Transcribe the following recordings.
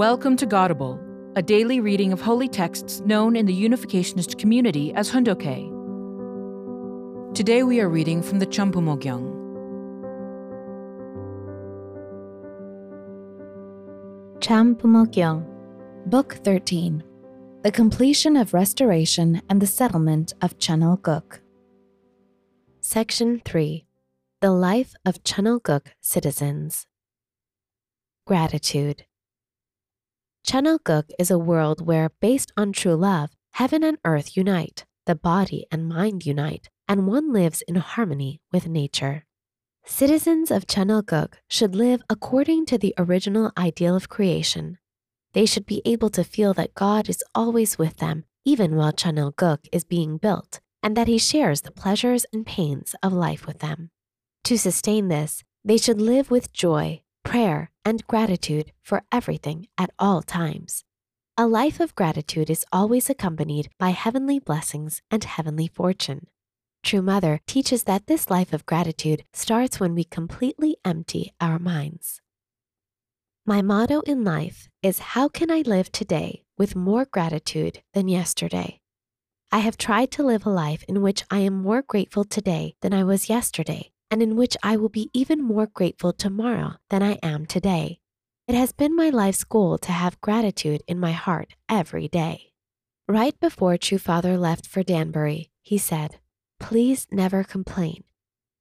Welcome to Godable, a daily reading of holy texts known in the Unificationist community as Hundoke. Today we are reading from the Chambumo Gyeong. Champumogyang, Book 13 The Completion of Restoration and the Settlement of Cheon Il Guk. Section 3 The Life of Cheon Il Guk Citizens. Gratitude. Cheon Il Guk is a world where, based on true love, heaven and earth unite, the body and mind unite, and one lives in harmony with nature. Citizens of Cheon Il Guk should live according to the original ideal of creation. They should be able to feel that God is always with them, even while Cheon Il Guk is being built, and that He shares the pleasures and pains of life with them. To sustain this, they should live with joy, prayer, and gratitude for everything at all times. A life of gratitude is always accompanied by heavenly blessings and heavenly fortune. True Mother teaches that this life of gratitude starts when we completely empty our minds. My motto in life is How can I live today with more gratitude than yesterday? I have tried to live a life in which I am more grateful today than I was yesterday, and in which I will be even more grateful tomorrow than I am today. It has been my life's goal to have gratitude in my heart every day. Right before True Father left for Danbury, he said, Please never complain.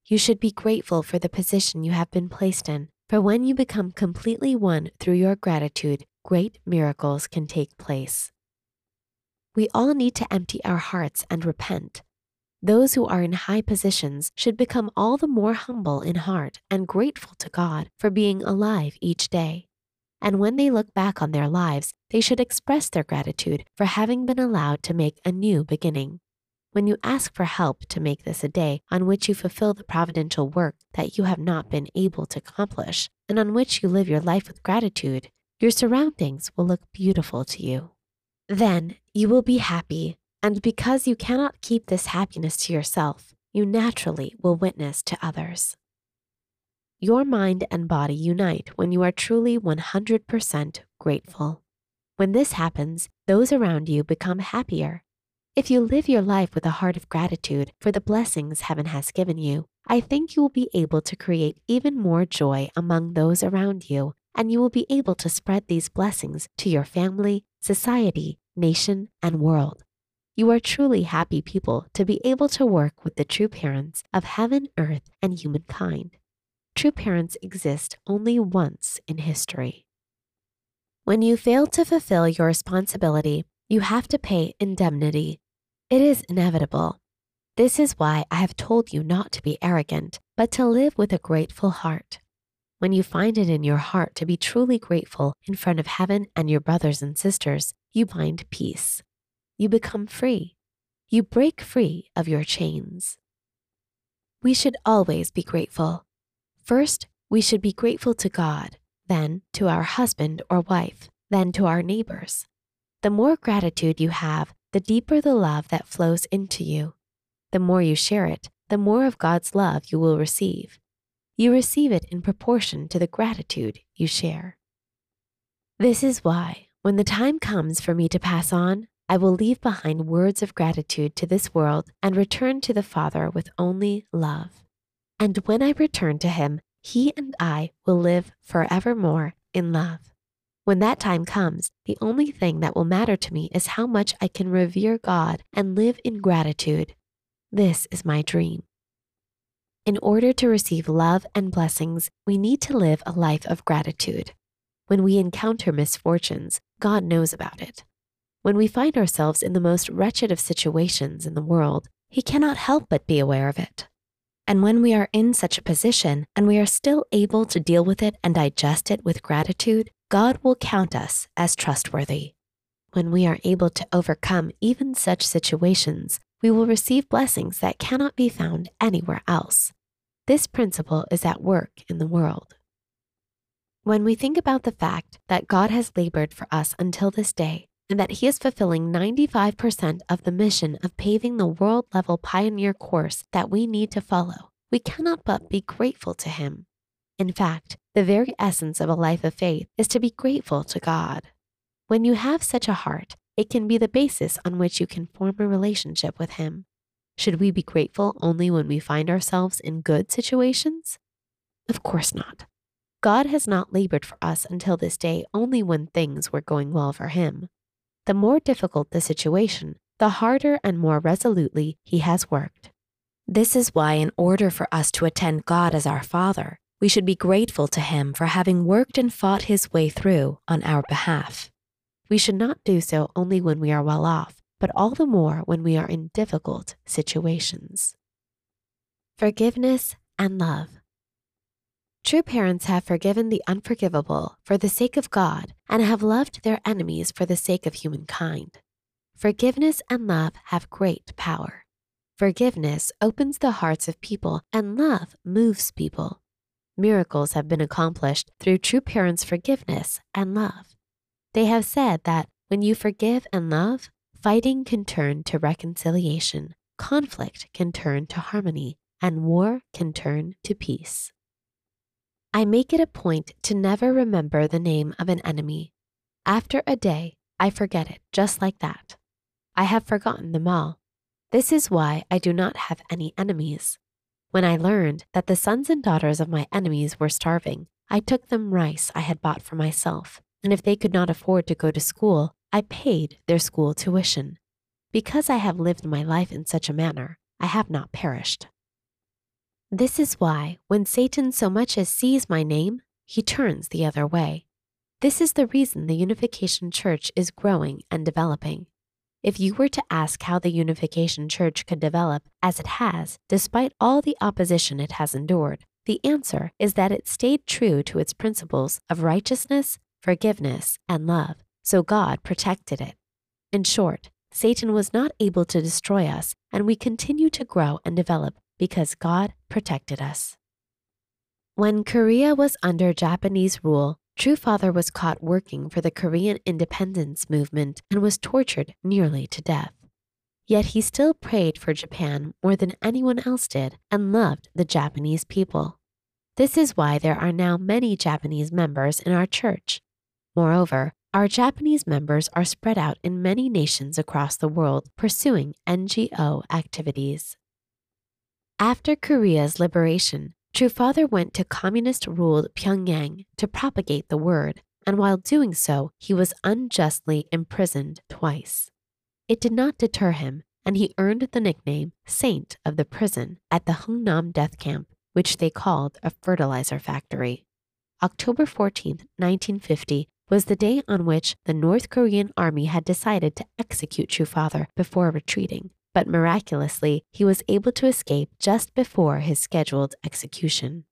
You should be grateful for the position you have been placed in, for when you become completely one through your gratitude, great miracles can take place. We all need to empty our hearts and repent. Those who are in high positions should become all the more humble in heart and grateful to God for being alive each day. And when they look back on their lives, they should express their gratitude for having been allowed to make a new beginning. When you ask for help to make this a day on which you fulfill the providential work that you have not been able to accomplish, and on which you live your life with gratitude, your surroundings will look beautiful to you. Then you will be happy, and because you cannot keep this happiness to yourself, you naturally will witness to others. Your mind and body unite when you are truly 100% grateful. When this happens, those around you become happier if you live your life with a heart of gratitude for the blessings heaven has given you, I think you will be able to create even more joy among those around you, and you will be able to spread these blessings to your family, society, nation, and world. You are truly happy people to be able to work with the true parents of heaven, earth, and humankind. True parents exist only once in history. When you fail to fulfill your responsibility, you have to pay indemnity. It is inevitable. This is why I have told you not to be arrogant, but to live with a grateful heart. When you find it in your heart to be truly grateful in front of heaven and your brothers and sisters, you find peace. You become free. You break free of your chains. We should always be grateful. First, we should be grateful to God, then to our husband or wife, then to our neighbors. The more gratitude you have, the deeper the love that flows into you. The more you share it, the more of God's love you will receive. You receive it in proportion to the gratitude you share. This is why, when the time comes for me to pass on, I will leave behind words of gratitude to this world and return to the Father with only love. And when I return to Him, He and I will live forevermore in love. When that time comes, the only thing that will matter to me is how much I can revere God and live in gratitude. This is my dream. In order to receive love and blessings, we need to live a life of gratitude. When we encounter misfortunes, God knows about it. When we find ourselves in the most wretched of situations in the world, He cannot help but be aware of it. And when we are in such a position and we are still able to deal with it and digest it with gratitude, God will count us as trustworthy. When we are able to overcome even such situations, we will receive blessings that cannot be found anywhere else. This principle is at work in the world. When we think about the fact that God has labored for us until this day, and that He is fulfilling 95% of the mission of paving the world level pioneer course that we need to follow, we cannot but be grateful to Him. In fact, The very essence of a life of faith is to be grateful to God. When you have such a heart, it can be the basis on which you can form a relationship with Him. Should we be grateful only when we find ourselves in good situations? Of course not. God has not labored for us until this day only when things were going well for Him. The more difficult the situation, the harder and more resolutely He has worked. This is why, in order for us to attend God as our Father, we should be grateful to Him for having worked and fought His way through on our behalf. We should not do so only when we are well off, but all the more when we are in difficult situations. Forgiveness and love. True parents have forgiven the unforgivable for the sake of God and have loved their enemies for the sake of humankind. Forgiveness and love have great power. Forgiveness opens the hearts of people, and love moves people. Miracles have been accomplished through true parents' forgiveness and love. They have said that when you forgive and love, fighting can turn to reconciliation, conflict can turn to harmony, and war can turn to peace. I make it a point to never remember the name of an enemy. After a day, I forget it just like that. I have forgotten them all. This is why I do not have any enemies. When I learned that the sons and daughters of my enemies were starving, I took them rice I had bought for myself and if they could not afford to go to school, I paid their school tuition. Because I have lived my life in such a manner, I have not perished. This is why, when Satan so much as sees my name, he turns the other way. This is the reason the Unification Church is growing and developing. If you were to ask how the Unification Church could develop as it has, despite all the opposition it has endured, the answer is that it stayed true to its principles of righteousness, forgiveness, and love, so God protected it. In short, Satan was not able to destroy us, and we continue to grow and develop because God protected us. When Korea was under Japanese rule, True Father was caught working for the Korean independence movement and was tortured nearly to death. Yet he still prayed for Japan more than anyone else did and loved the Japanese people. This is why there are now many Japanese members in our church. Moreover, our Japanese members are spread out in many nations across the world pursuing NGO activities. After Korea's liberation, True Father went to communist ruled Pyongyang to propagate the word, and while doing so, he was unjustly imprisoned twice. It did not deter him, and he earned the nickname Saint of the Prison at the Hungnam death camp, which they called a fertilizer factory. October 14, 1950, was the day on which the North Korean army had decided to execute True Father before retreating, but miraculously, he was able to escape just before his scheduled execution.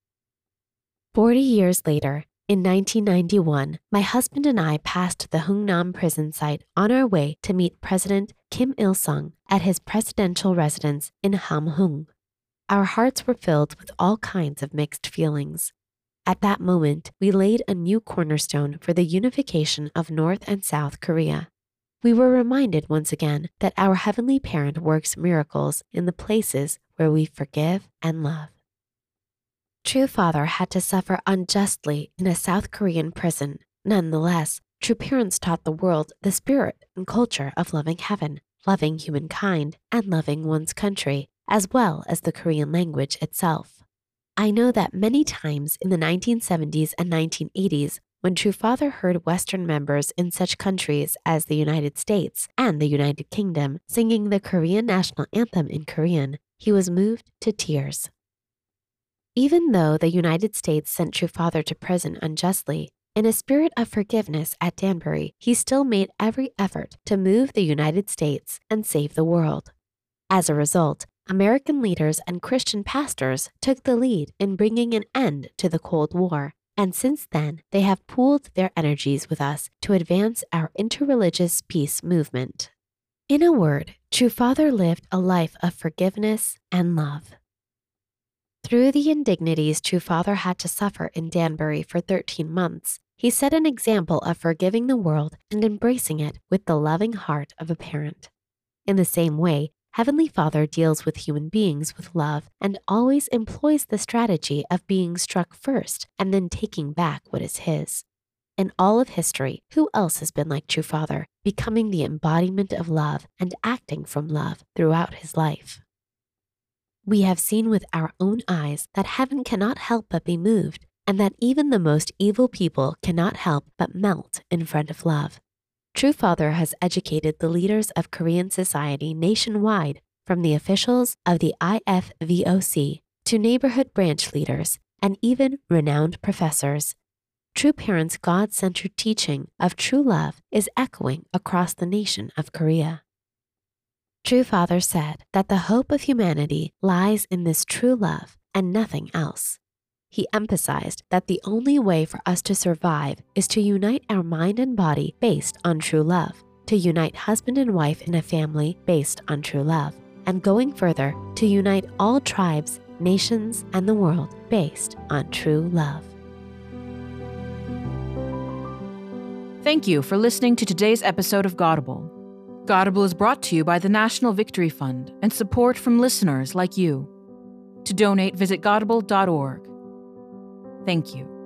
Forty years later, in 1991, my husband and I passed the Hungnam prison site on our way to meet President Kim Il sung at his presidential residence in Hamhung. Our hearts were filled with all kinds of mixed feelings. At that moment, we laid a new cornerstone for the unification of North and South Korea. We were reminded once again that our Heavenly Parent works miracles in the places where we forgive and love. True Father had to suffer unjustly in a South Korean prison. Nonetheless, true parents taught the world the spirit and culture of loving heaven, loving humankind, and loving one's country, as well as the Korean language itself. I know that many times in the 1970s and 1980s, when True Father heard Western members in such countries as the United States and the United Kingdom singing the Korean national anthem in Korean, he was moved to tears. Even though the United States sent True Father to prison unjustly, in a spirit of forgiveness at Danbury, he still made every effort to move the United States and save the world. As a result, American leaders and Christian pastors took the lead in bringing an end to the Cold War, and since then they have pooled their energies with us to advance our interreligious peace movement. In a word, True Father lived a life of forgiveness and love. Through the indignities True Father had to suffer in Danbury for 13 months, he set an example of forgiving the world and embracing it with the loving heart of a parent. In the same way, Heavenly Father deals with human beings with love and always employs the strategy of being struck first and then taking back what is his. In all of history, who else has been like True Father, becoming the embodiment of love and acting from love throughout his life? We have seen with our own eyes that heaven cannot help but be moved, and that even the most evil people cannot help but melt in front of love. True Father has educated the leaders of Korean society nationwide, from the officials of the IFVOC to neighborhood branch leaders and even renowned professors. True Parents' God centered teaching of true love is echoing across the nation of Korea. True Father said that the hope of humanity lies in this true love and nothing else. He emphasized that the only way for us to survive is to unite our mind and body based on true love, to unite husband and wife in a family based on true love, and going further, to unite all tribes, nations, and the world based on true love. Thank you for listening to today's episode of Godable. Godable is brought to you by the National Victory Fund and support from listeners like you. To donate, visit godable.org. Thank you.